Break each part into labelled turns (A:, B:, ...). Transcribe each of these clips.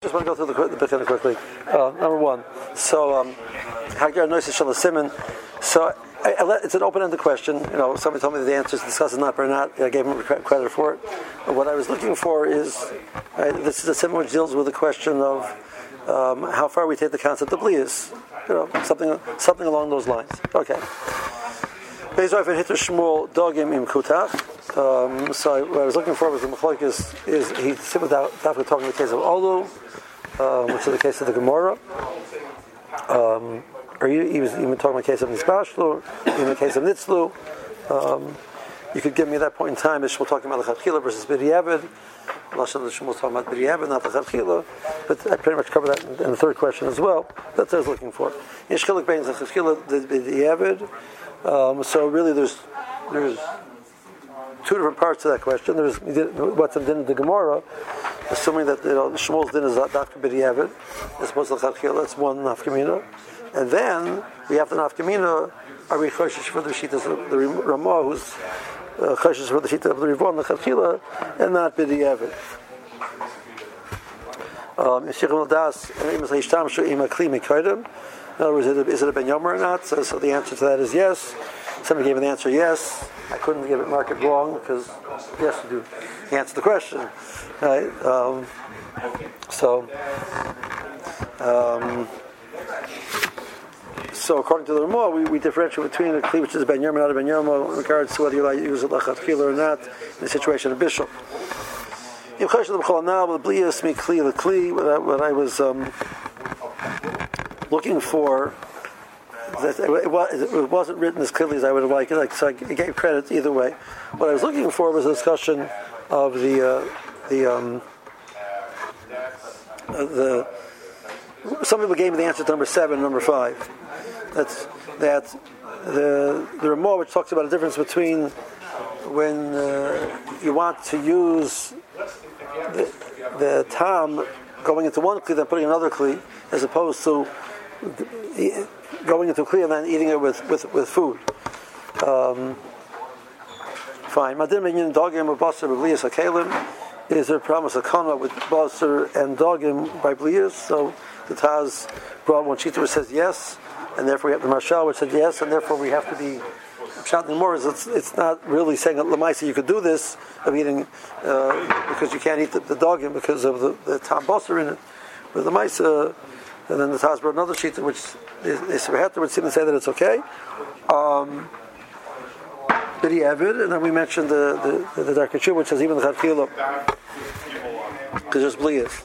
A: Just want to go through the, the Bechina quickly. Uh, number one, so um. So I, I let, it's an open-ended question. You know, somebody told me the answer is discussing not or not. I gave him credit for it. But what I was looking for is right, this is a simon which deals with the question of um, how far we take the concept of blias. You know, something something along those lines. Okay. Bezoif and Hitter Shmuel Dogim Im Kutach. Um, so what I was looking for was the Machloik is, he simply talking in the case of Olu, um, which is the case of the Gemara. Um, or he, he, was even talking about the case of Nisbashlu, in the case of Nitzlu. Um, you could give me at that point in time, is Shmuel talking about the Chachila versus B'diavad. Lashon the Shmuel talking about B'diavad, not the Chachila. But I pretty much covered that in, in the third question as well. That's what I was looking for. Yeshchilik Bein the Chachila, the B'diavad. Um, so really there's, there's two different parts to that question. There's what's in din the Gemara, assuming that you know, Shmuel's din is dafka b'diavad, as opposed to Chachil, that's one nafkamina, and then we have the nafkamina. Are we choshish for the shitas of the Ramah, who's uh, choshish for the shita of the Rivon, the and not b'diavad? Um, in other words, is it a ben yomer or not? So, so, the answer to that is yes. Somebody gave an answer yes. I couldn't give it mark it wrong because yes, you do answer the question, right? Um, so. Um, so according to the Ramah, we, we differentiate between a which is ben yerma, not a ben yerma, in regards to whether you like use it lachatchila or not in the situation of bishop. What I was um, looking for it wasn't written as clearly as I would have liked it. So I gave credit either way. What I was looking for was a discussion of the uh, the um, uh, the. Some people gave me the answer to number seven, number five. That's that the the Ramah which talks about a difference between when uh, you want to use the, the tam going into one kli, then putting another kli, as opposed to going into kli and then eating it with, with, with food. Um, fine. Madim minyan dogim with basar b'blias hakelim. Is there promise of kana with basar and dogim by blias? So the Taz brought one which says yes, and therefore we have the Marshal which said yes, and therefore we have to be shouting more. It's, it's not really saying that lamaisa you could do this of eating uh, because you can't eat the, the dogim because of the, the tam in it. But the Maisa and then the Taz brought another sheet which the Isra would seem to say that it's okay. Um, Bidi Evid, and then we mentioned the the, the, the Dark which says even the Chadkilo, because there's Blias.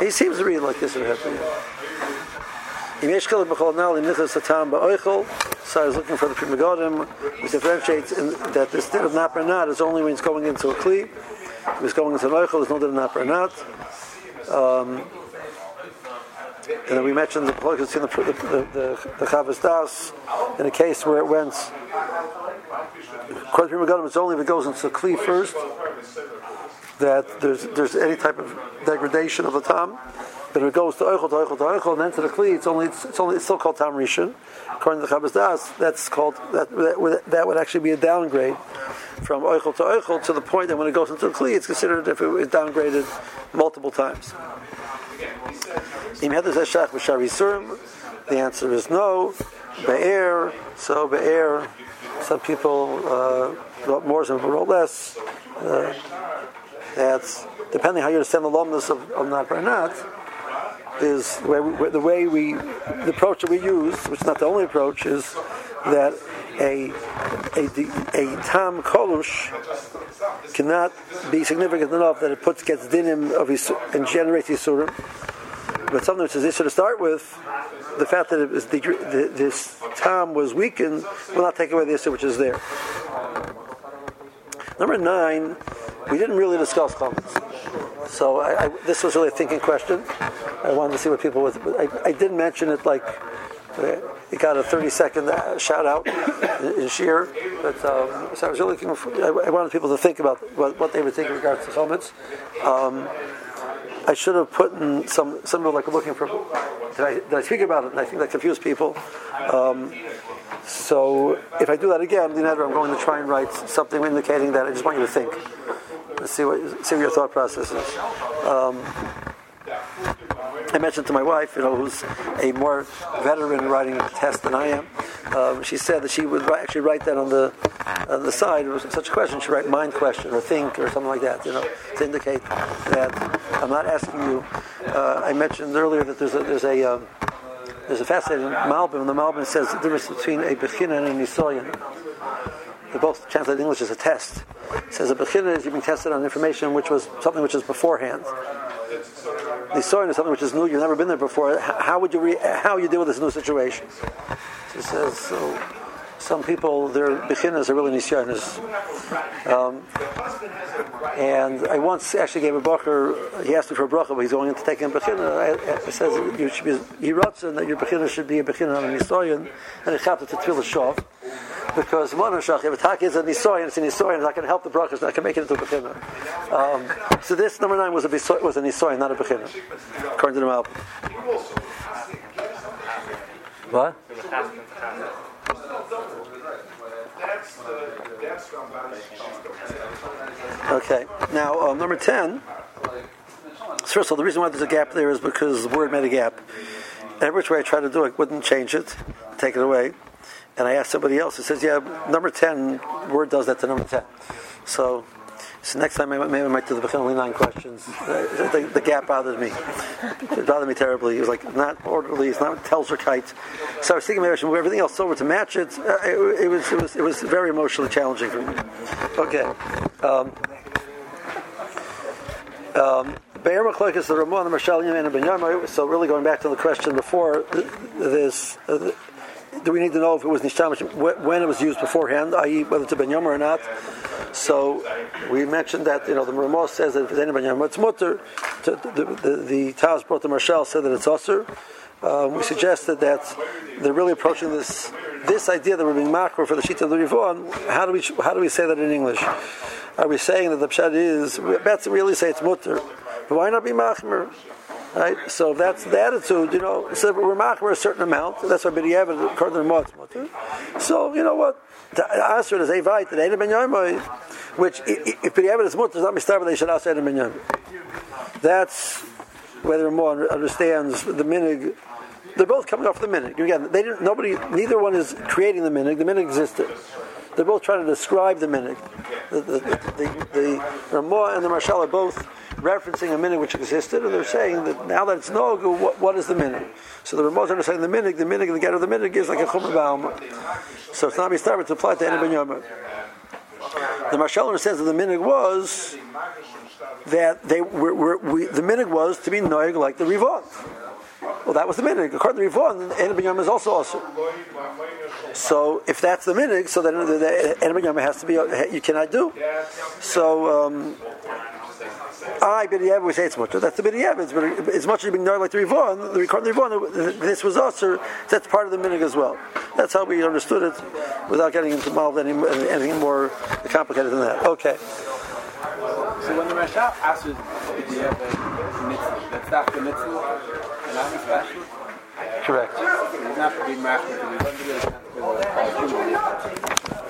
A: He seems to read like this in Heter. So I was looking for the Pri Megadim, which differentiates in that this din of Napa not is only when it's going into a Kli. It's going into an Eichel, there's no din of not. Um, and then we mentioned the the the, the, the Chavas Das in a case where it went. According to Megadim, it's only if it goes into Kli first that there's there's any type of degradation of the tam. But if it goes to Eichel, to Eichel, to Eichel, and then to the Kli, it's only it's, it's only it's still called Tam Rishon. According to the Chavas Das, that's called that, that would, that would actually be a downgrade from Eichel to Eichel to the point that when it goes into the Kli, it's considered if it is downgraded multiple times. The answer is no. Be'er, so Be'er, some people uh, wrote more, some people wrote less. Uh, that's depending how you understand the alumnus of, of not or not is where we, the way we the approach that we use, which is not the only approach, is that a a, a tam kolush cannot be significant enough that it puts gets dinim of his and generates yisurim. But something which is issue to start with, the fact that was the, the, this tam was weakened will not take away the issue which is there. Number nine, we didn't really discuss comments. So I, I, this was really a thinking question. I wanted to see what people was. I, I did mention it like it got a 30 second uh, shout out in sheer. But um, so I was really looking for, I wanted people to think about what, what they would think in regards to comments. Um, I should have put in some, some like looking for, did I, did I speak about it? And I think that confused people. Um, so if I do that again, the I'm going to try and write something indicating that I just want you to think. Let's see what see what your thought process is. Um, I mentioned to my wife, you know, who's a more veteran writing test than I am. Um, she said that she would actually write that on the on the side. It was such a question. She'd write mind question or think or something like that, you know, to indicate that I'm not asking you. Uh, I mentioned earlier that there's a there's a um, there's a fascinating Malbim. The Malbim says the difference between a Bechina and a Nisoyan. They're both translated English as a test. It says a Bechina is you've been tested on information which was something which is beforehand. The Nisoyan is something which is new. You've never been there before. How would you re- how you deal with this new situation? She says so. Some people, their beginners are really nisyanis. Um, and I once actually gave a bracha. He asked me for a bracha, but he's going into taking a bechina. I, says you should be. He wrote that your bechina should be a bechina on a nisoyan, and it chapter to tefillah shov. Because monashach, if attack is a nisoyan, it's a nisoyan. It's not going to help the brachas. Not going to make it into a bechina. Um, so this number nine was a was a nisoyan, not a bechina, according to the Malbim. What? Okay. Now, um, number 10. First of all, the reason why there's a gap there is because the word made a gap. Every which way I tried to do it, wouldn't change it, take it away. And I asked somebody else, who says, yeah, number 10, word does that to number 10. So so next time, maybe I might do the only nine questions. Uh, the, the, gap bothered me. It bothered me terribly. It was like not orderly. It's not tells or kite. So I was thinking maybe I should move everything else over to match it. Uh, it, it, was, it was it was very emotionally challenging for me. Okay. Um, um, the Ramon, the Marshal and So really going back to the question before, this uh, do we need to know if it was nishtamish when it was used beforehand, i.e., whether it's a ben or not? So we mentioned that you know the Ramah says that if it's any ben it's mutter. The the, the, Taz brought the Marshal said that it's usher. Um, we suggested that they're really approaching this this idea that we're being macro for the sheet of the Rivon. How do we how do we say that in English? Are we saying that the pshat is? Let's really say it's mutter. Why not be machmer? Right? So that's the attitude, you know. So we're machmer a certain amount. That's why B'diavad, according to the mutter. So, you know what? The answer is Evite, that Eidim Ben Yomoy, which, if B'diavad is mutter, does not mean they should ask Eidim Ben Yomoy. That's whether more understands the minig. They're both coming off the minig. Again, they didn't, nobody, neither one is creating the minig. The minig existed. They're both trying to describe the minig. The, the, the, the, Ramah and the Marshal are both referencing a minig which existed, and they're saying that now that it's no what, what is the minig? So the Ramah are saying the minig, the minig, the get of the minig is like a chumrah baum. So it's not started to apply to any ben The Marshal understands that the minig was that they were, were we, the minig was to be noig like the rivon. Well, that was the minig. According to the Rivon, Ena Ben is also also. So if that's the minig, so then the Ben has to be you cannot do. So. Um, I b'diavad we say it's much. That's the b'diavad. It's, as much as being known like the Rivon. The the Rivon, this was also that's part of the minig as well. That's how we understood it, without getting involved any anything more complicated than that. Okay.
B: So when the Rashab asks b'diavad mitzvah, that's not the mitzvah.
A: Correct. It doesn't have to be Mashiach.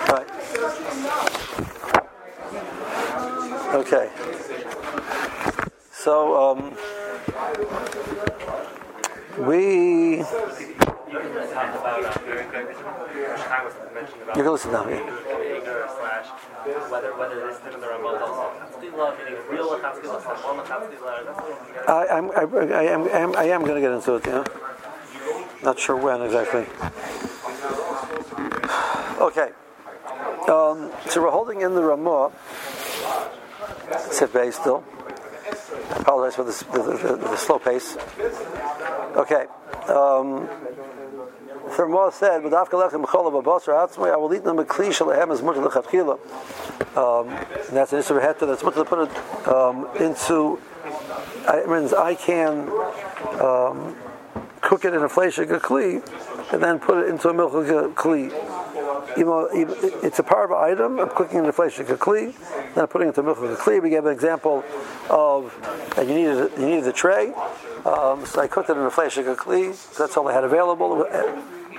A: Right. Okay. So um, we. You can listen now. Yeah. I, I'm, I, I am, I am, I am going to get into it, yeah. Not sure when exactly. Okay. Um, so we're holding in the Ramah, Sif still. I apologize for the, the, the, slow pace. Okay. Um, Thermal said, "But after lechem b'cholav abasar atzmai, I will eat them a kli shalahem as much as lechatchila." Um, and that's an issue heta. That's much to put it um, into. I mean, I can um, cook it in a fleshig kli, and then put it into a milk kli. You know, it's a part of item. I'm cooking in a fleshig kli, then I'm putting it into a milk kli. We gave an example of that you needed you needed the tray. Um, so I cooked it in a fleshig kli. So that's all I had available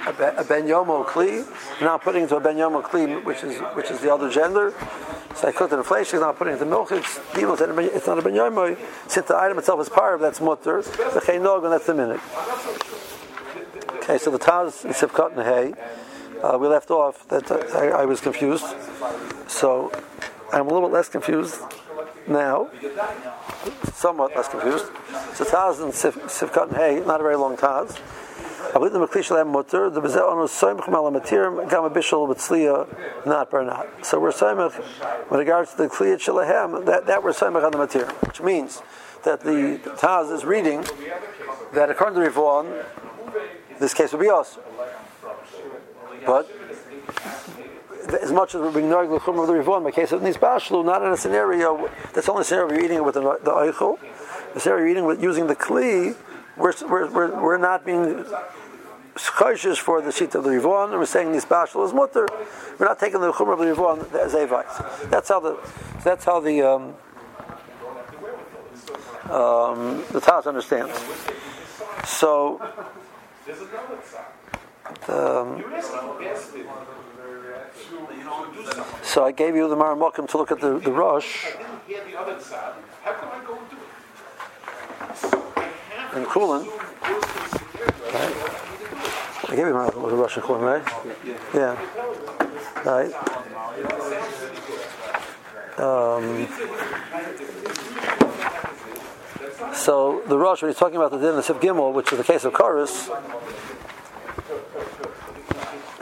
A: a ben yomo kli. Now putting it into a ben yomo kli, which is which is the other gender. So I cooked it in flesh, now I'm putting it in milk. It's it's not a ben yomo. Since the item itself is part of that's mutter, the chaynog, and that's the minute. Okay, so the taz is cut in hay. Uh, we left off that I, I, was confused. So I'm a little bit less confused now, somewhat less confused. So taz and sifkat and hay, not a very long taz. Ablit the Maklish Lam the Bezeh Onu Bishal with not Bernat. So we're Soimach, with regards to the Kliyat Shalahem, that, that we're Soimach on the Matir, which means that the Taz is reading that according to Rivon, this case would be us. But as much as we're ignoring the chum of the Rivon, the case of Nisbashlu, not in a scenario, that's only scenario you're eating it with the, Eichel, the scenario you're eating with using the Kli, we're, we're, we're, we're not being chayshish for the sheet of the Rivon, and we're saying Nisbashlu is mutter. We're not taking the chum of the Rivon as Avite. That's how the, that's how the, um, um, the Taz understands. So, um, so I gave you the Maramokim to look at the, the Rosh. And Kulin. Right? I gave you the Rosh and Kulin, right? Yeah. Right. Um, so the Rosh, when he's talking about the din of Sif Gimel, which is the case of Chorus,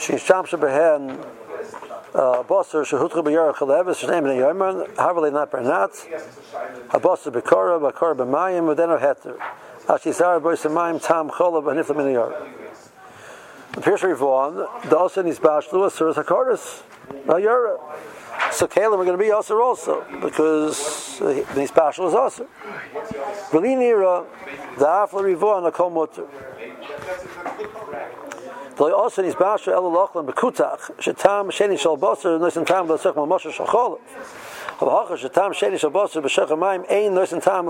A: Shishamsha Behen uh, Bosser Shehutra B'Yarach Levis Shnei B'nei Yomer Havalei not Bernat Habosser B'Kora B'Kora B'Mayim V'Deno Heter. Ashizar B'Yis Mayim Tam Cholav Hanifla B'nei Yomer. The first Vaughn the Osen is Bashlu Asur Hakaris Nayara so Caleb we're going to be Asur also because the Bashlu is Asur V'Li Nira the Afla Rivon Akol Mutter. Basher el lochlan bekutach shetam sheni tam ein tam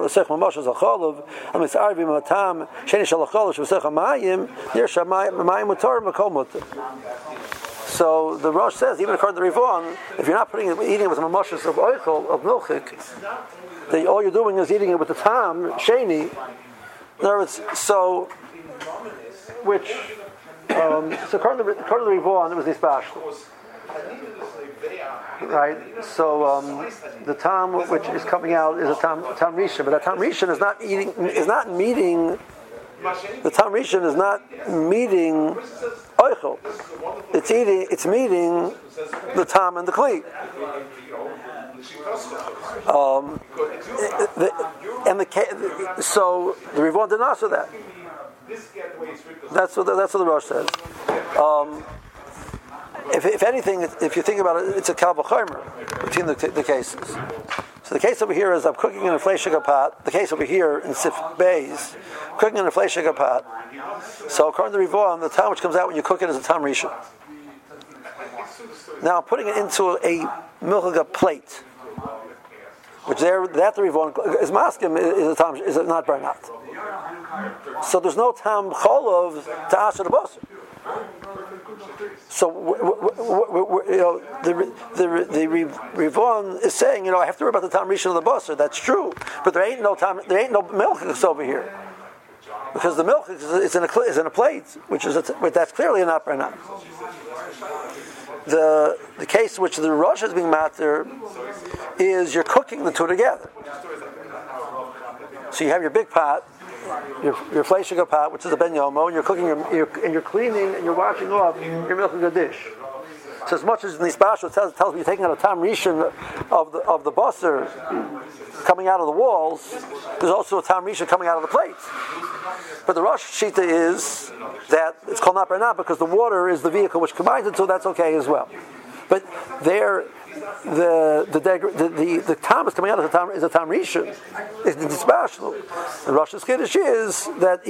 A: mutar. So the Rosh says, even according to the Rivon, if you're not putting it, eating it with mamashas of oil of milk that all you're doing is eating it with the tam, sheni. There is so, which um, so to Rivon, it was Nisbashlu. Right? So um, the tam which is coming out is a tam, rishon, but that tam rishon is not eating, is not meeting, the tam rishon is not meeting oichel. It's eating, it's meeting the tam and the kli. Um, the, and the so the Rivon didn't answer that. That's what the, that's what the Rosh says. Um, if, if, anything, if you think about it, it's a kalvachomer between the, the, cases. So the case over here is I'm cooking in a fleshiga pot. The case over here in Sif Bays, cooking in a fleshiga pot. So according to the Rivon, the time which comes out when you cook it is a tam rishon. Now putting it into a milchiga plate, which there that the Rivon is maskim is a tam is not bernat. So there's no tam cholov to the boss. So you know the the the Rivon is saying you know I have to worry about the tam rishon of the boss. That's true, but there ain't no tam there ain't no milk over here because the milk is in a is in a plate, which is a, that's clearly an upper not. The the case which the Rosh is being matter is you're cooking the two together. So you have your big pot, your, your fleshing pot, which is a ben yomo, and you're cooking, your, and you're cleaning, and you're washing off, you're milking a dish. So as much as in the special tells, tells me you're taking out a tam rishon of the of the busser coming out of the walls, there's also a tam rishon coming out of the plate. But the Rosh Shita is that it's called not because the water is the vehicle which combines it, so that's okay as well. But there, the the the the, the is coming out of the tam is a tam. It's dispassional. The Rosh Kiddush is that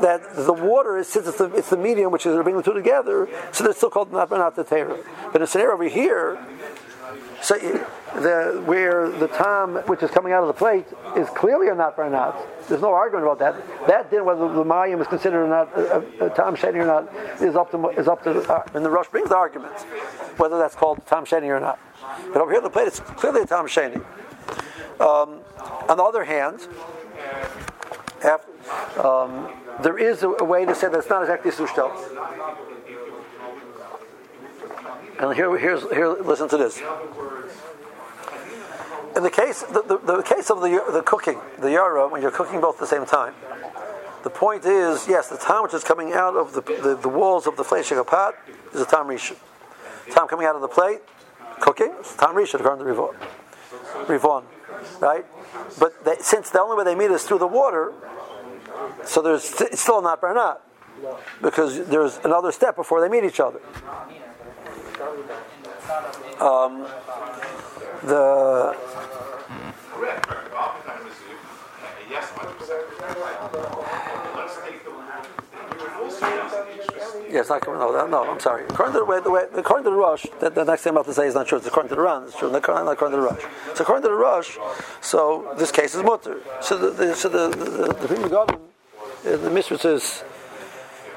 A: that the water is since it's the, it's the medium which is bringing the two together, so they're still called not not the. But in a scenario over here, So the where the tom which is coming out of the plate is clearly a not not. There's no argument about that. That then whether the mayim is considered or not a, a, a tom sheni or not is up to is up to uh, and the rush brings the argument whether that's called tom sheni or not. But over here the plate it's clearly a tom sheni. Um, on the other hand, after, um, there is a, a way to say that it's not exactly sushtel. And here, here's, here, listen to this. In the case, the, the, the case of the, the cooking, the yara, when you're cooking both at the same time, the point is, yes, the time which is coming out of the, the, the walls of the fleshing pot is a tam rishon. Time coming out of the plate, cooking, it's tam rishon according to Rivon. Rivon, right? But they, since the only way they meet is through the water, so there's it's still not bernat because there's another step before they meet each other. Um, the Yes, not no, no. I'm sorry. According to the way, the way, according to the rush, the, the next thing I'm about to say is not true. It's according to the Ran. It's true. Not according according to the rush. So according to the rush, so this case is mutter. So the, the so the the, the, the Garden, the Mishnah says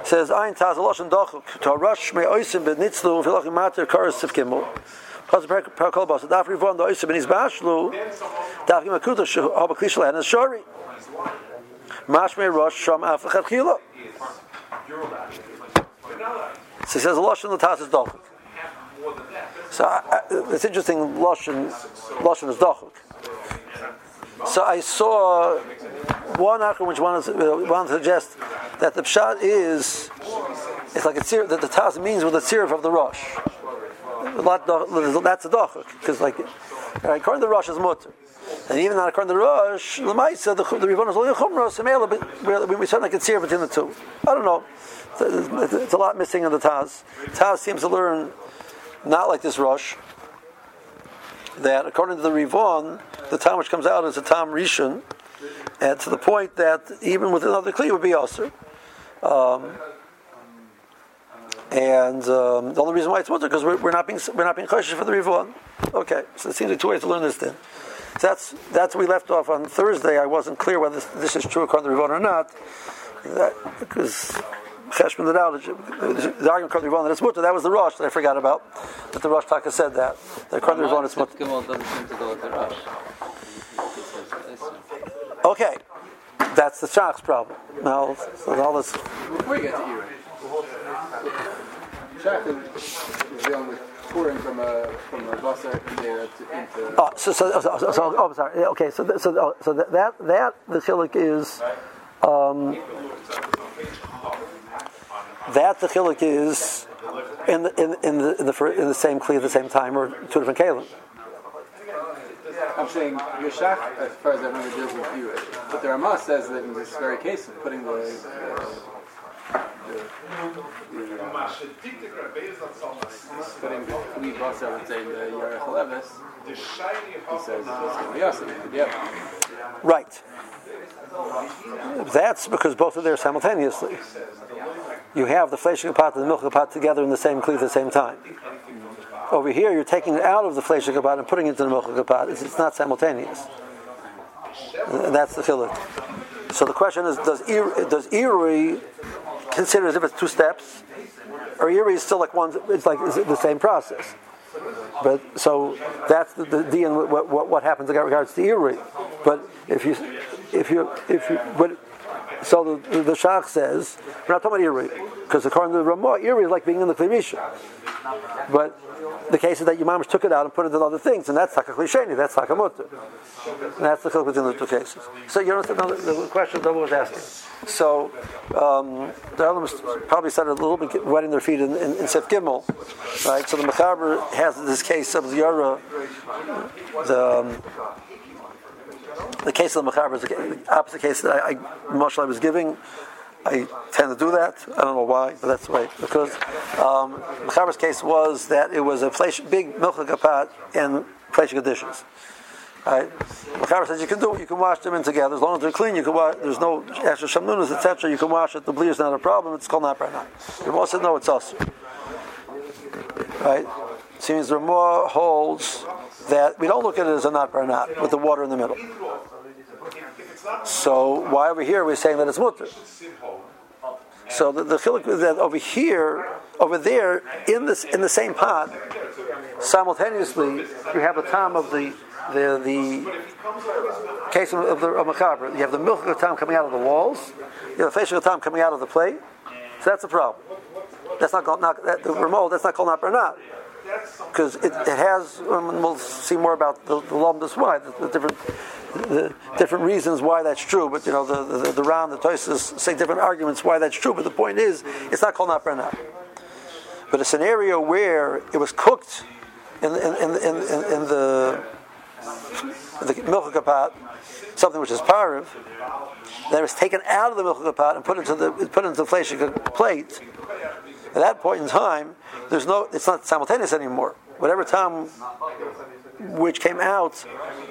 A: says Ein Taz Alosh and Dochuk to rush me oisim benitzlu v'lachim mater karas sif gimel. Pas per per kolbas daf rivon the oisim benis bashlu daf gim akuta shu aba klishla and shori. Mash me rush sham af chila. So says Lashon Latas is Dochuk. So I, I, it's interesting, Lashon, Lashon is Dochuk. So I saw one article which wanted to, wanted to suggest that the pshat is it's like a tzir, that the tas means with the tzirif of the rosh. That's a dochuk because like according to the rosh is mutter. And even not according to the Rosh, the the, Rivon is only a Chumrah, Samela, but we certainly can see between the two. I don't know. It's, it's a lot missing in the Taz. Taz seems to learn not like this Rosh, that according to the Rivon, the time which comes out is a Tam Rishon, and to the point that even with another Kli would be Aser. Um, and um, the only reason why it's mutter because we're, we're not being we're not being kosher for the rivon. Okay, so it seems like two ways to learn this. Then so that's that's we left off on Thursday. I wasn't clear whether this, this is true according to rivon or not, that, because Cheshman did out the argument according to that it's mutter. That was the Rosh that I forgot about. That the Rosh Taka said that that according to rivon it's mutter.
C: Doesn't seem to go with the rush.
A: Okay, that's the Shach's problem. Now, so all this.
B: Before you get to Erie, Shach is dealing with touring from a from a bus into
A: Oh, so, so, so, so, so oh, I'm sorry. Yeah, Okay, so, th- so, oh, so that, that, that the chilik is, um, that the chilik is in the, in, in the, in the, fir- in the same kli at the same time, or two different kalim.
B: I'm saying your Shach, as far as I remember, deals with Erie. But the Ramah says that in this very case, of putting the the, the, the uh, putting the Kli Basa, I would say, the Yarech Levis, he says it's going to be us. Yeah.
A: Right. That's because both are there simultaneously. You have the fleshing pot and the milk pot together in the same kli at the same time. Over here, you're taking it out of the fleshing pot and putting it into the milk pot. It's, it's not simultaneous. And that's the chilik. So the question is, does Erie, does consider as if it's two steps, or Erie is still like one? It's like the same process. But so that's the, the, the what, what, what happens in regards to Erie. But if you if you if you but so the the Shach says we're not talking about Erie because according to the Ramah, Erie is like being in the Klirisha. But the case is that your mom took it out and put it in other things, and that's Taka Klisheni, that's Taka Mutter. And that's the chiluk between the two cases. So you understand the, the question that was asking. So um, the elements probably started a little bit wetting their feet in, in, in Sif Gimel, right? So the Mechaber has this case of the Yara, the um, the case of the Mechaber is the opposite case that I, I, Moshe was giving. I tend to do that. I don't know why, but that's the way. Because um, Mechaber's case was that it was a flesh, big milk kapat and flesh conditions. Right? Mechaber says you can do it. You can wash them in together as long as they're clean. You can wash. There's no extra shamnunas, etc. You can wash it. The bleed is not a problem. It's called not right now. The most said no, it's us. Right. The Ramah holds that we don't look at it as a not or not with the water in the middle. So why over here we're saying that it's mutter? So the, the is that over here, over there, in this in the same pot, simultaneously you have a time of the the the case of the of Mechaber. You have the milk of time coming out of the walls. You have the facial time coming out of the plate. So that's a problem. That's not called not that, the remote. That's not called not or not because it, it, has. Um, we'll see more about the, the why the, the, different the different reasons why that's true. But you know the the, the round the Toises say different arguments why that's true. But the point is, it's not called not not. But a scenario where it was cooked in in in, in, in, in the the milk pot, something which is pariv, it was taken out of the milk pot and put into the put into the plate. At that point in time, there's no, it's not simultaneous anymore. Whatever time which came out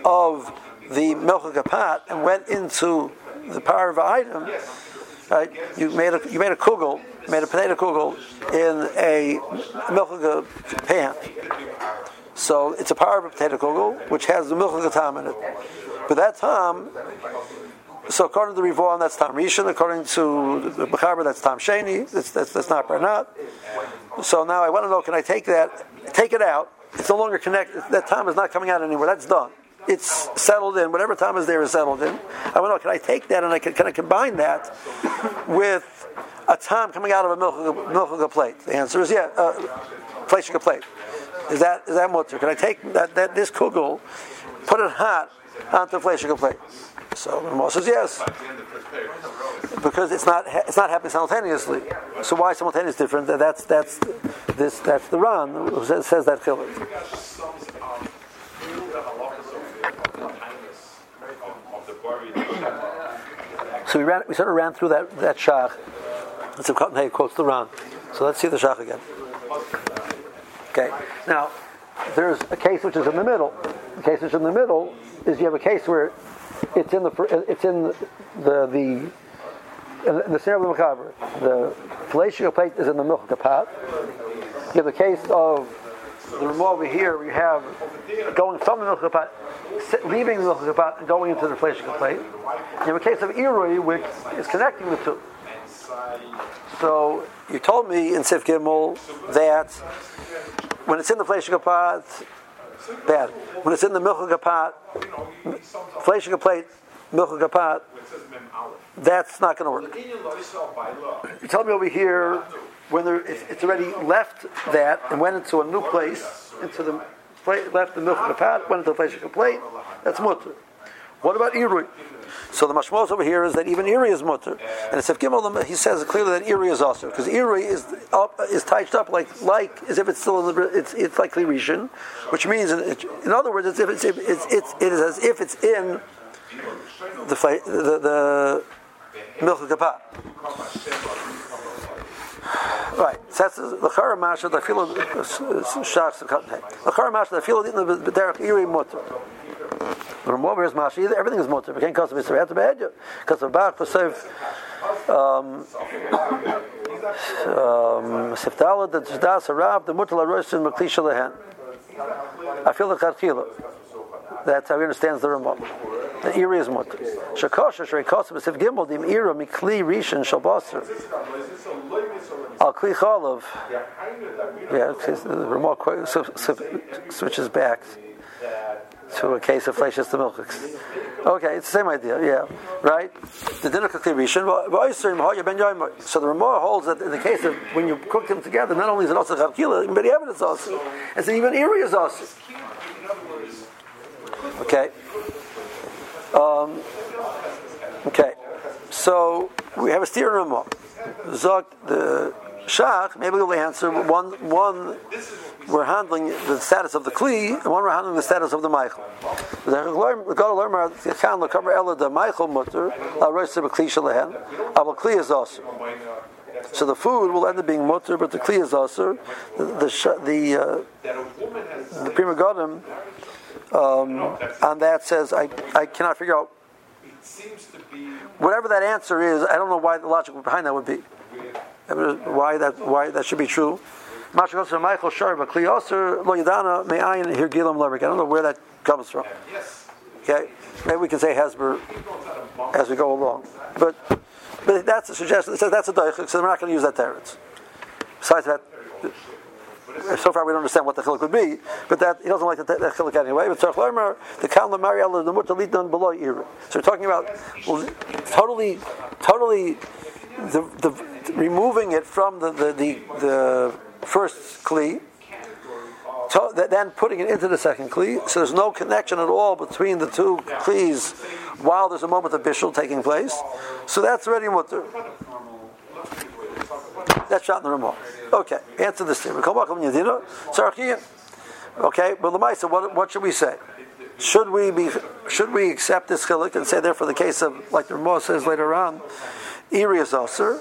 A: of the milk pot and went into the power of item, right? You made a you made a kugel, made a potato kugel in a milk pan. So it's a power of a potato kugel which has the milk tam in it. But that time, so according to the Rivon, that's Tam Rishon. According to the Mechaber, that's Tam Sheni. That's, that's, that's not Barnat. So now I want to know, can I take that, take it out? It's no longer connected. That time is not coming out anywhere. That's done. It's settled in. Whatever time is there is settled in. I want to know, can I take that and I can, can I combine that with a time coming out of a milk plate? The answer is yeah, uh, placing a plate. Is that is that mutter? Can I take that, that this kugel, put it hot onto a fleshing plate? So the says yes, because it's not it's not happening simultaneously. So why simultaneous different? That's that's this that's the Ran who says, says that chiluk. So we ran we sort of ran through that that shach. A Cotton quotes the Ran. So let's see the shach again. Okay, now there's a case which is in the middle. The case which is in the middle is you have a case where it's in the it's in the the, the the cerebral Mechaber. The fellatio plate is in the milk pot. You have the case of the room over here. We have going from the milk pot, leaving the milk pot, and going into the fellatio plate. You have a case of irui, which is connecting the two. So you told me in Sif Gimel that when it's in the fellatio pot, bad. When it's in the milk pot, fleshing a plate, milk pot, that's not going to work. You tell me over here when there, it's already left that and went into a new place, into the left the milk pot, went into the fleshing plate. That's mutter. What about irui? So the mashmos over here is that even Iri is mutter, and if Gimel he says clearly that Iri is also because Iri is up is tied up like like as if it's still in the it's it's like Rishon, which means in other words it's if it's, it's it's it is as if it's in the the, the milk. Right. So that's the chara masha the filo shachs the chara masha the filo the derech iri mutter. The Ramah is Mashi, everything is mutter. Can't cost a have to be Because of Bach, for Seif, um, um, Siftala, the Tzdas, Arav, the Mutter, La Roisin, Maklisha Lehen. I feel the Kartila. That's how he understands the Ramah. The Iri is mutter. Shakosha, Shrikosa, Besif Gimel, Dim Ira, Mikli, Rishon, Shalbasar. Al Kli Chalav. Yeah, the Ramah switches back to a case of fleishes to milk. Okay, it's the same idea, yeah, right? The dinner rishon, so the Ramah holds that in the case of when you cook them together, not only is it also chavkila, but the evidence also, it's even area is also. Okay. Um, okay. So we have a steer Ramah. Zog the Shach, maybe we'll answer one one we're handling the status of the kli, and one we're handling the status of the Michael. So the food will end up being mutter, but the kli is also the the the, uh, the Pri Megadim, um, and that says I I cannot figure out. Whatever that answer is, I don't know why the logic behind that would be. Why that why that should be true. Masha goes Michael Sharba, Klioser, Lo Yadana, Me'ayin, Here Gilam Lerik. I don't know where that comes from. Okay? Maybe we can say Hesber as we go along. But but that's a suggestion. It says that's a doichik, so we're not going to use that teretz. Besides that, so far we don't understand what the chiluk would be, but that he doesn't like the, the chiluk anyway. But tzarich learner the kalma mariel the lidon below ira. So we're talking about well, totally, totally, the, the removing it from the the the, the first kli. To, then putting it into the second kli, so there's no connection at all between the two klis while there's a moment of bishul taking place. So that's already mutter. That's shot in the remote. Okay, answer this thing. Okay, but Lamaisa, what, what should we say? Should we be? Should we accept this chilik and say, therefore, the case of like the Ramah says later on, Iri is also?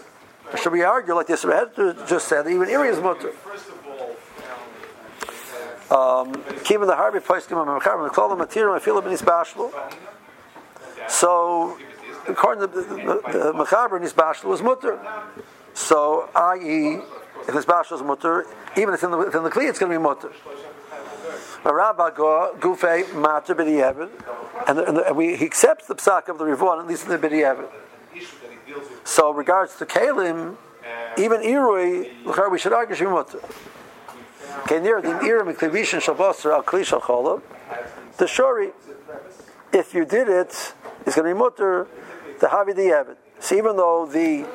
A: Should we argue like this? Just said even Iri is mutter. Um, Keeping the Harbi call the material, I feel it in his bashlo. So, according to the, Mechaber in his bashlo was mutter. So, i.e., if his bashlo is mutter, even if in the, within the kli, it's going to be mutter. Rabba gufe matter b'di'evid, and, and, and we, he accepts the psak of the Rivon, at least in the b'di'evid. So, regards to Kalim, even Irui, we should argue near the Irim Klivishin Shabasar Al Shacholav, the Shori, if you did it, it's going to be mutter the Havi Di'evid. So even though the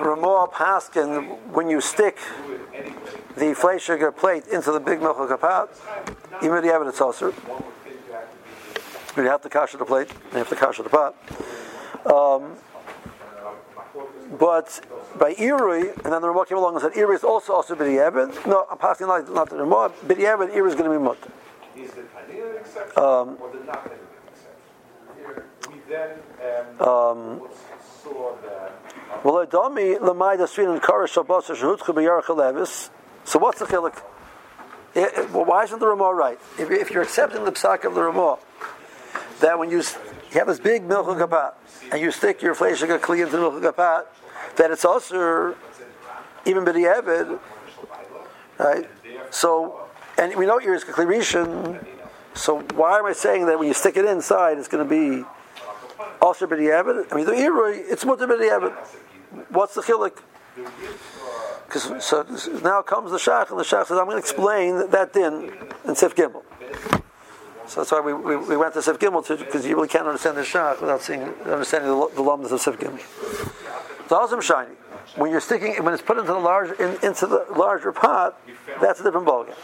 A: Ramah Paskin, when you stick the flay sugar plate into the big milk kapat, even the evidence also. You have to kasha the plate, you have to kasha the pot. Um, but by Irui, and then the Ramah came along and said Irui is also also Bidi Evid. No, I'm passing like not the Ramah. Bidi Evid, Irui is going to be mutter. Um, um, well, Adami Lamai Dasrin and Kara Shabbos Shehutchu B'Yarach Levis. So what's the chilik? Well, why isn't the Ramah right? If, if, you're accepting the psak of the Ramah, that when you, you have this big milk kapat and you stick your fleshika kli into the kapat, that it's also even b'di'evid, right? So, and we know you're rishon. So why am I saying that when you stick it inside, it's going to be also b'di'evid? I mean, the irui, it's mutter b'di'evid. What's the chilik? Because so now comes the shach, and the shach says, "I'm going to explain that din in Sif Gimel." So that's why we, we, we went to Sif Gimel because you really can't understand the shach without seeing understanding the, the of Sif Gimel. So Azim shiny. When you're sticking, when it's put into the large in, into the larger pot, that's a different ballgame.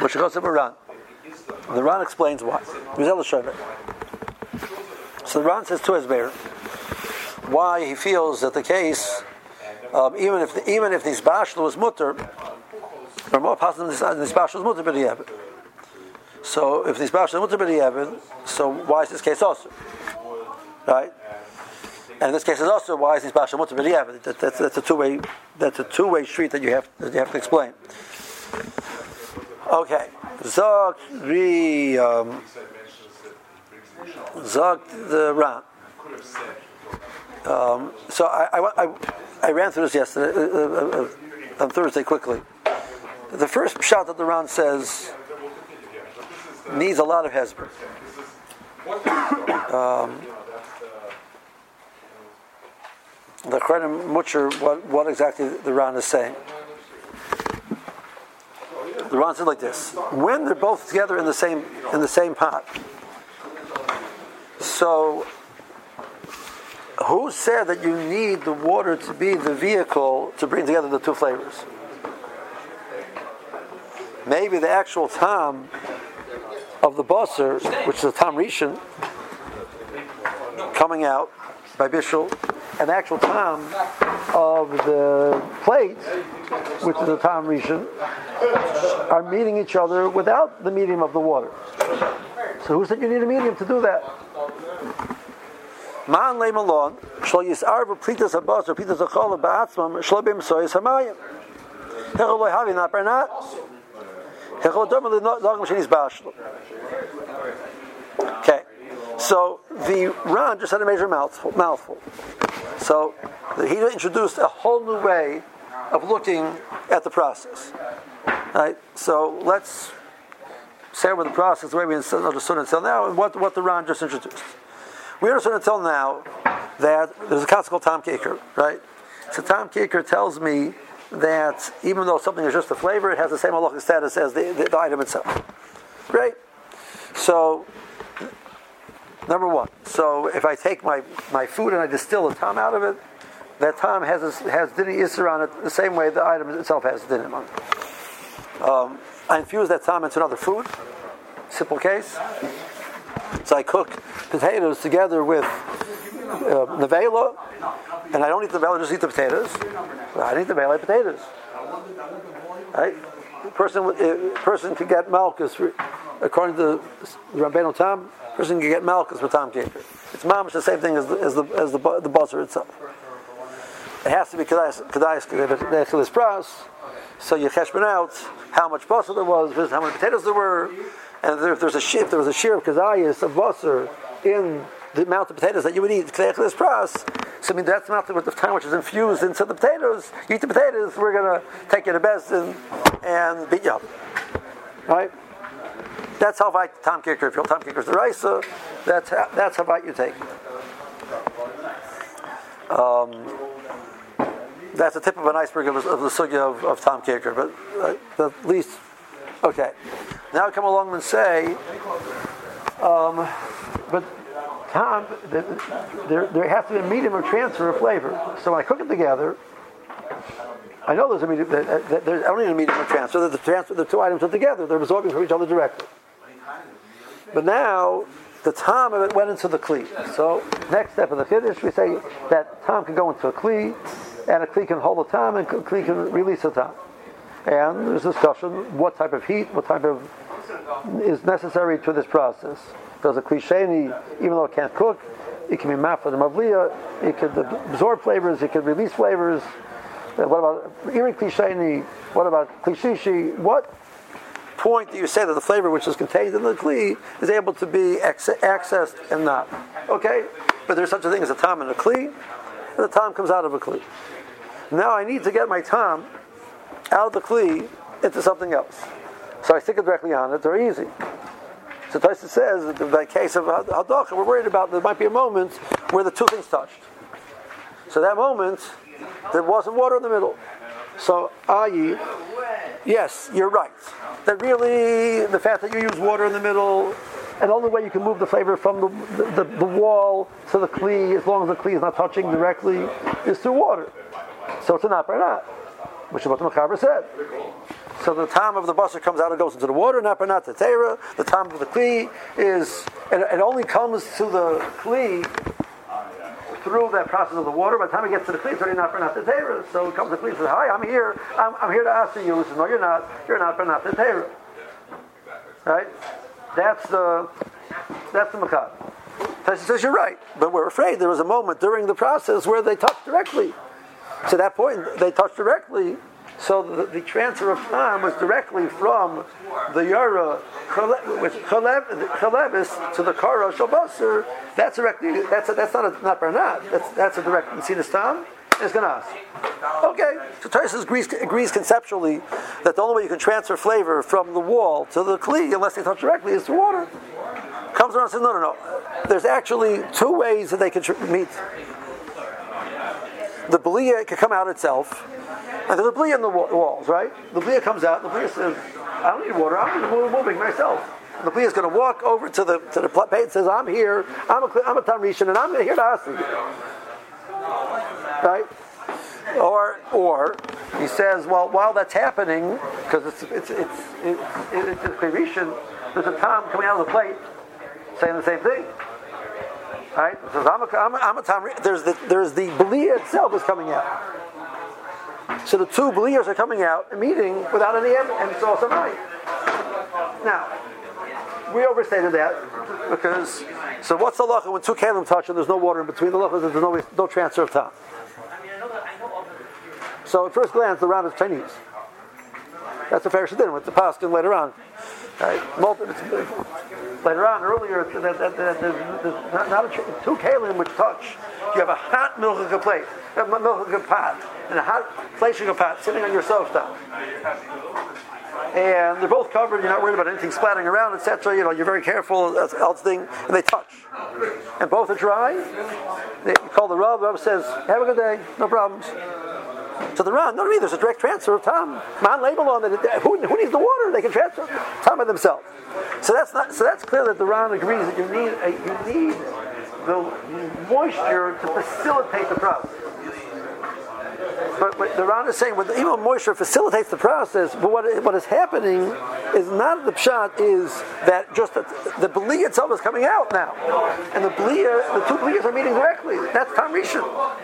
A: Which goes to Ran. The Ran explains why. So the Ran says to Esbeir why he feels that the case, um, even if the, even if this bashla was mutter, or more possible this bashla was mutter b'di'evit. So if this bashla was mutter b'di'evit, so why is this case also? Right? And in this case, is also why is this bashla mutter b'di'evit? That, that's, that's a two way that's a two way street that you have that you have to explain. Okay, Zog the um, Zog the Ram. Um, so I, I, I, I, ran through this yesterday, uh, uh, uh, on Thursday quickly. The first shot that the Ran says needs a lot of Hezbollah. Um, the Krenim Mutcher, what, what exactly the Ran is saying. The Ran said like this: When they're both together in the same in the same pot, so who said that you need the water to be the vehicle to bring together the two flavors? Maybe the actual time of the basar, which is the tam rishon, coming out by bishul, and the actual time of the plate, which is the tam rishon, are meeting each other without the medium of the water. So who said you need a medium to do that? Man leim alon, shall ba'atzmam hamayim. Hechol Okay, so the Ran just had a major mouthful. mouthful. So he introduced a whole new way of looking at the process. Right? So let's say with the process the way we understood until now and what, what the Ran just introduced. We understood until now that there's a concept called Tom Kaker, right? So Tom Kaker tells me that even though something is just a flavor, it has the same halachic status as the, the, the item itself. Great. So, number one. So if I take my, my food and I distill a tom out of it, that tom has a, has dini isser on it the same way the item itself has dinim on it. Um, I infuse that tom into another food. Simple case. So I cook potatoes together with uh, nevela, and I don't eat the nevela, just eat the potatoes. I eat the nevela, potatoes. Right? Person, uh, person can get malchus, according to Rabbeinu Tam, person can get malchus with Tom Kaker. It's mamish the same thing as the, as the, as the, the buzzer itself. It has to be kedayis this pras, so you cheshbon out how much buzzer there was, how many potatoes there were, and if there's a shift, there was a shear of kedayis of buzzer in the amount of potatoes that you would eat this pras. So I mean that's not the amount of time which is infused into the potatoes. You eat the potatoes, we're gonna take you to best and, and beat you up. Right? That's how I Tom Kaker. If you're Tom Kaker's the Raisa, that's how, that's how about you take. Um, that's the tip of an iceberg of, of the sugya of, of Tom Kaker, but uh, at least okay. Now come along and say, um, but Tom, there, there has to be a medium of transfer of flavor. So when I cook it together, I know there's a medium. There's only a medium of transfer. That the transfer, the two items are together. They're absorbing from each other directly. But now the tom of it went into the kli. So next step of the kiddush, we say that tom can go into a kli, and a kli can hold the tom, and a kli can release the tom. And there's discussion what type of heat, what type of is necessary to this process. Does a kli even though it can't cook, it can be mafla the mavliya, it can absorb flavors, it can release flavors. Uh, what about iri kli What about kli What point do you say that the flavor which is contained in the kli is able to be accessed and not? Okay, but there's such a thing as a tom and a kli, and the tom comes out of a kli. Now I need to get my tom out of the kli into something else. So I stick it directly on it. Very easy. So Tyson says that in the case of hadacha, we're worried about there might be a moment where the two things touched. So that moment, there wasn't water in the middle. So ayi, yes, you're right. That really, the fact that you use water in the middle, and the only way you can move the flavor from the, the, the, wall to the kli, as long as the kli is not touching directly, is through water. So it's an not, which is what the Mechaber said. So the time of the basar comes out and goes into the water, not the tera. The time of the kli is, and it only comes to the kli through that process of the water. By the time it gets to the kli, it's already not not the tera. So it comes to the kli and says, "Hi, I'm here. I'm, I'm here to ask you." He says, "No, you're not. You're not not the tera." Right? That's the that's the makad. He says, "You're right, but we're afraid there was a moment during the process where they touched directly." To that point, they touched directly so the, the, transfer of time was directly from the Yara with Chalebis to the Kara Shabasar. That's directly. That's a, that's not a, not Bernat. That's that's a direct. This time? It's Ganas. Okay. So Tyson agrees, agrees conceptually that the only way you can transfer flavor from the wall to the kli, unless they touch directly, is through water. Comes around and says, no, no, no. There's actually two ways that they can tr- meet. The belia can come out itself and there's a blia in the walls, right? The blia comes out, the blia says, I don't need water, I'm moving myself. And the blia is going to walk over to the to the plate and says, I'm here, I'm a, I'm a Tamrishan, and I'm here to ask you. Right? Or, or he says, well, while that's happening, because it's it's it's it's, it's, it's a there's a tom coming out of the plate saying the same thing. Right? says, I'm a, I'm a, I'm a tom. There's the there's the belia itself is coming out. So the two believers are coming out and meeting without any and it's also right. Now, we overstated that because so what's the lacha when two kalim touch and there's no water in between the lachas? There's no, no transfer of time. So at first glance, the round is Chinese. That's a fair shadin with the paskin later on. Right? Later on, earlier, that, that, that, there's, there's not, not a, two kalim which touch. You have a hot milchika plate, a milchika pot, and a hot fleishika pot sitting on your sofa and they're both covered. You're not worried about anything splattering around, etc. You know, you're very careful. That's thing, and they touch, and both are dry. They call the Rav. The Rav says, "Have a good day, no problems." To the Ran, no, no, there's a direct transfer of time. Man label on it. Who, who, needs the water? They can transfer time by themselves. So that's not. So that's clear that the Ran agrees that you need a, you need the moisture to facilitate the process. But, but the Ran is saying, the even moisture facilitates the process, but what, what is happening is not the pshat is that just the, the itself is coming out now, and the bli, the two blias are meeting directly. That's tam rishon.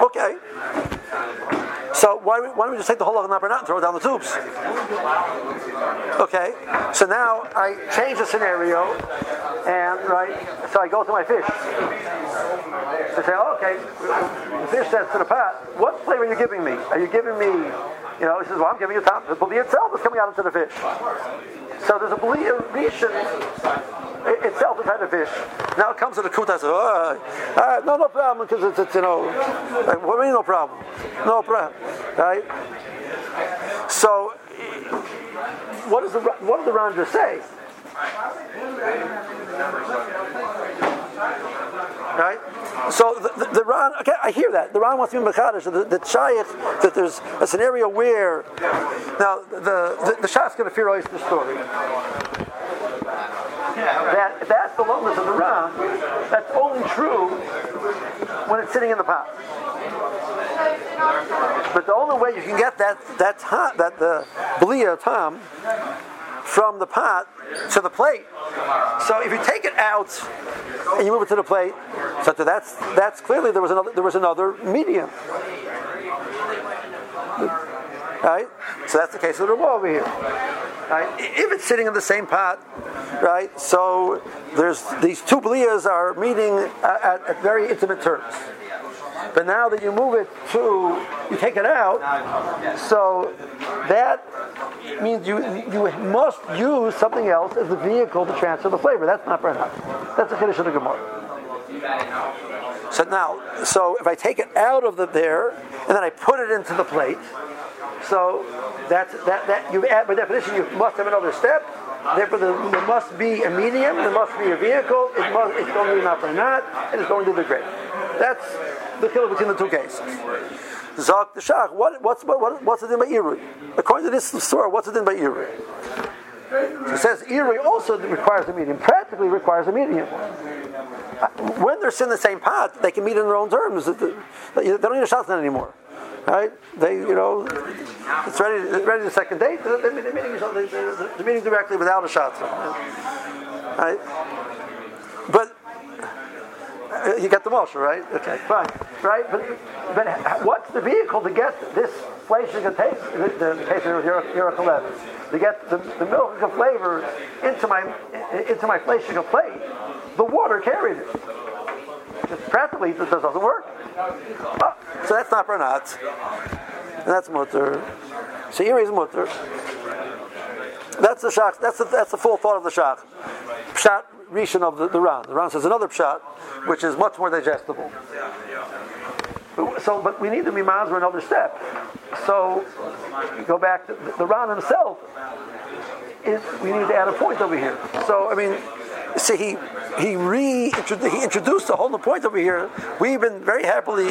A: Okay. So why, why don't we just take the whole of the labronaut and throw it down the tubes? Okay. So now I change the scenario, and right. So I go to my fish. I say, oh, okay, the fish says to the pot, what flavor are you giving me? Are you giving me, you know, he says, well, I'm giving you top. The bali itself is coming out into the fish. So there's a bali rishon itself inside a fish. Now it comes to the kuta, says, oh, uh, no, no problem, because it's, it's, you know, like, what do you mean no problem? No problem, right? So, what does the what does the Ranja say? Right? So the, the, the okay, I hear that. The Ran wants to be Machadish, the, the Shach, that there's a scenario where, now the, the, the Shah's going to fear the story. That that's the loneliness of the Ran, that's only true when it's sitting in the pot. But the only way you can get that that that the Blia Tom from the pot to the plate. So if you take it out and you move it to the plate, so that's that's clearly there was another there was another medium. Right? So that's the case of the wall over here. Right? If it's sitting in the same pot, right? So there's these two blias are meeting at, at very intimate terms. But now that you move it to, you take it out, so that means you you must use something else as the vehicle to transfer the flavor. That's not Brennan. That's the condition of Gemara. So now, so if I take it out of the there and then I put it into the plate, so that's that that you add by definition you must have another step. Therefore, there, there must be a medium. There must be a vehicle. It must, it's going to be for not, and it's going to the grave. That's the killer between the two cases. Zok the Shach. What, what's what, what's the din by Iri? According to this story, what's the din by Iri? It says Iri also requires a medium. Practically requires a medium. When they're in the same pot, they can meet in their own terms. They don't need a shotgun anymore. Right? They, you know, it's ready. Ready the second date. They're, they're, meeting, they're, meeting directly without a shot. Right? But uh, you got the Moshe, right? Okay, fine, right? But, but what's the vehicle to get this you can taste the, the taste of Yerachalev, to get the, the milk of flavor into my into my you plate? The water carried it. Practically, this doesn't work. Oh, so that's not Bernat. And that's mutter. So here is mutter. That's the shach. That's the, that's the full thought of the shach. Pshat rishon of the, the Ran. The Ran says another pshat, which is much more digestible. So, but we need to be for another step. So, go back to the, the Ran himself. Is, we need to add a point over here. So, I mean, see, he he he introduced a whole new point over here. We've been very happily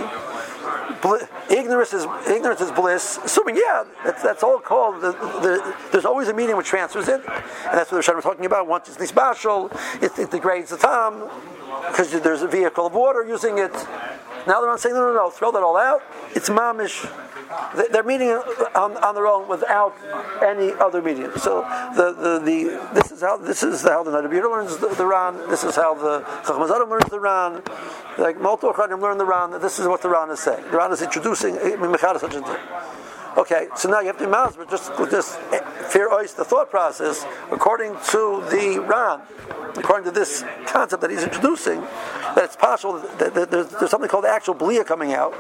A: ignorance is ignorance is bliss. Assuming, yeah, that's, that's all called. The, the, there's always a medium which transfers it, and that's what the Shem talking about. Once it's nisbashal, it, it degrades the tam because there's a vehicle of water using it. Now they're not saying no, no, no, throw that all out. It's mamish they're meeting on, on, their own without any other medium. So the, the, the this is how this is how the Nadabiru learns the, the Ran. This is how the Chochmas Adam learns the Ran. Like multiple Chanim learn the Ran. This is what the Ran is saying. The Ran is introducing eh, thing. Okay, so now you have to imagine just just eh, fear ois the thought process according to the Ran, according to this concept that he's introducing, that it's possible that, there's something called the actual blia coming out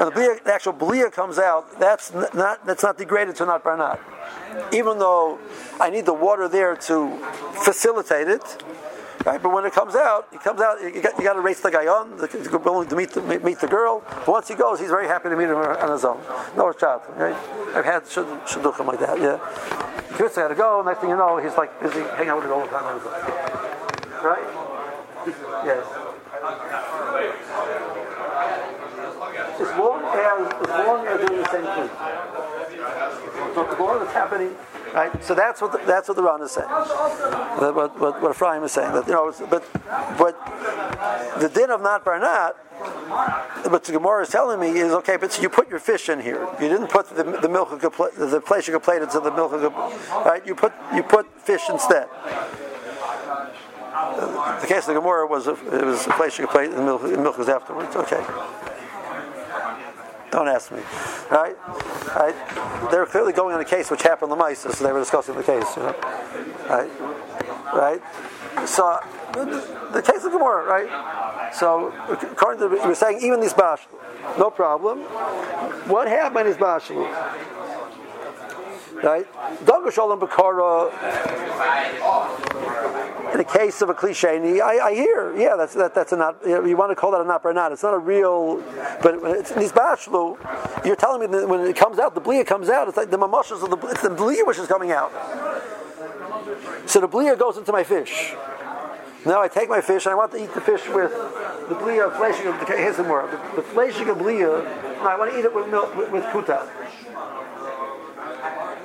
A: and the, the actual blia comes out, that's not that's not degraded to not barnat. even though I need the water there to facilitate it. Right, but when it comes out, it comes out. You got, you got to race the guy on, the, to meet the, meet the girl. But once he goes, he's very happy to meet her on his own. No shot, right? I've had shidduchim like that. Yeah. I got to go. Next thing you know, he's like busy hanging out with her all the time. Right? Yes. As long as long as they're the same thing. So long as it's happening Right? So that's what the, that's what the Ran is saying. What, what, what Ephraim is saying. That, you know, but, but the din of not barnat, what the Gemara is telling me is okay, but so you put your fish in here. You didn't put the, the milk the place you plate into the milk right? You put you put fish instead. The case of the Gemara was it was a place you could the milk, the milk was afterwards. Okay. Don't ask me. Right? Right? They're clearly going on a case which happened in the mice, so they were discussing the case. You know? Right? Right? So the, the case of Gemara, right? So according to you were saying even these bash, no problem. What happened is bashlu? Right? In the case of a cliche, I, I hear, yeah, that's that, that's a not. You, know, you, want to call that a not or not? It's not a real, but it's these bashlu. You're telling me that when it comes out, the blia comes out. It's like the mamashas of the it's the blia which is coming out. So the blia goes into my fish. Now I take my fish and I want to eat the fish with the blia fleshing of the here's the more the, the fleshing of blia. I want to eat it with milk with, with kuta.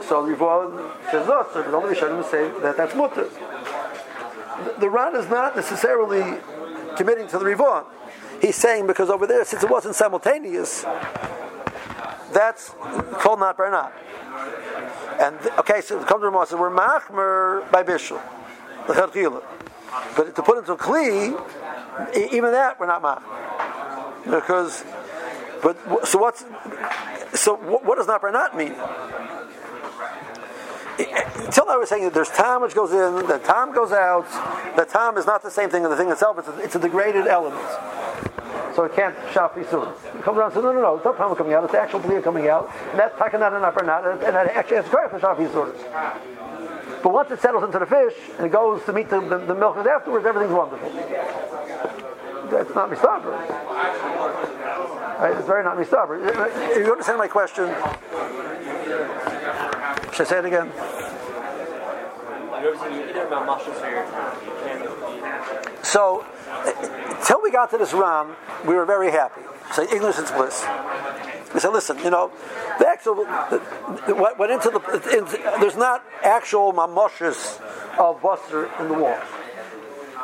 A: So the Rivon says no, so the only Rishonim say that that's mutter. The Ran is not necessarily committing to the Rivon. He's saying because over there, since it wasn't simultaneous, that's called not by not. And okay, so the comes to says we're machmer by bishul, the But to put into kli, even that we're not machmer because. But so what's so what, what does not by not mean? Until now we're saying that there's time which goes in, that time goes out, that time is not the same thing as the thing itself, it's a, it's a degraded element. So it can't shop soon. Comes around and says, no, no, no, it's not time coming out, it's the actual blia coming out, and that's takanat and not, and that actually has for shop orders. But once it settles into the fish and it goes to meet the, the, the milk afterwards, everything's wonderful. That's not mistaber. It's very not mistaber. You understand my question? Say it again? So, till we got to this Ram, we were very happy. So, ignorance is bliss. We said, listen, you know, the actual, what went into the, into, there's not actual mamoshes of buster in the wall.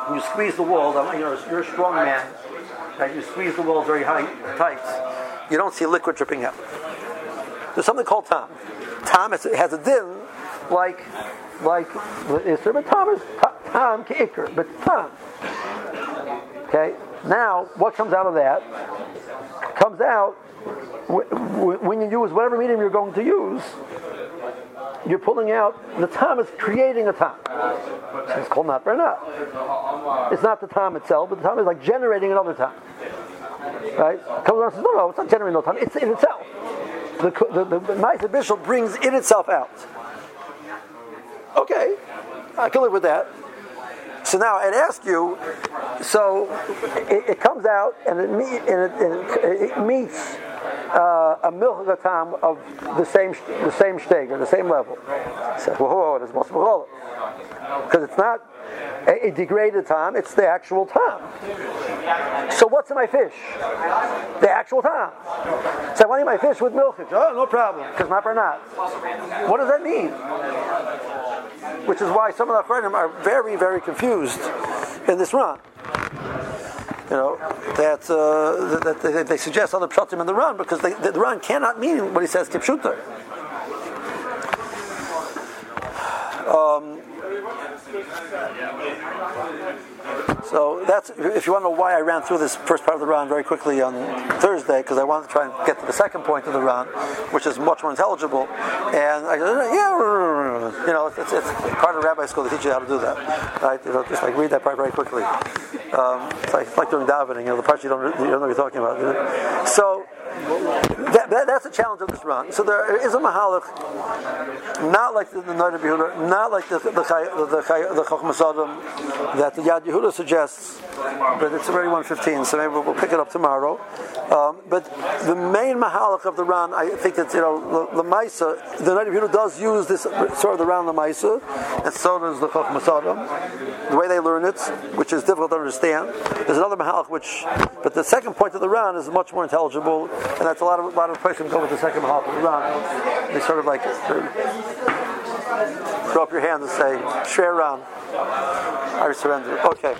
A: When you squeeze the wall, you know, you're a strong man, and you squeeze the wall very high, tight, you don't see liquid dripping out. There's something called tom. Tom has, a din like like Isser, but Thomas is Tom Kikr, but Tom. Okay. Now, what comes out of that? Comes out when you use whatever medium you're going to use. You're pulling out the tom is creating a tom. It's called not not. It's not the tom itself, but the tom is like generating another tom. Right? Comes and says, no, no, it's not generating no tom. It's in itself the, the, the, the Bishul brings in itself out. Okay, I can live with that. So now I'd ask you, so it, it comes out and it, meet, and it, and it meets uh, a milchatam of the same the same or the same level. So, whoa, there's because it's not a, a degraded time; it's the actual time. So what's in my fish? The actual time. So I want to eat my fish with milk. Oh, no problem, because not not. What does that mean? Which is why some of the friends are very, very confused in this Ran. You know that, uh, that they, they, suggest other pshatim in the Ran because they, the Ran cannot mean what he says kipshuta. Um, so that's if you want to know why I ran through this first part of the Ran very quickly on Thursday because I wanted to try and get to the second point of the Ran, which is much more intelligible. And I said, yeah, you know, it's, it's part of rabbi school to teach you how to do that, right? You know, just like read that part very quickly. Um, it's like, like doing davening, you know, the parts you don't, you don't know what you're talking about. So that, that, that's the challenge of this Ran. So there is a mahalach, not like the, Noda Yehuda, not like the the the, the, the, that the Yad Yehuda suggests, but it's already 115, so maybe we'll, we'll pick it up tomorrow. Um, but the main mahalach of the Ran, I think it's you know the, Maisa, the Noda Yehuda does use this sort of the Ran the Maisa, and so does the Chochmas Adam. The way they learn it, which is difficult to understand. There's another mahalach which, but the second point of the Ran is much more intelligible, and that's a lot of a lot of places go with the second half of Ran. They sort of like throw up your hands and say, "Share Ran." I surrender. Okay.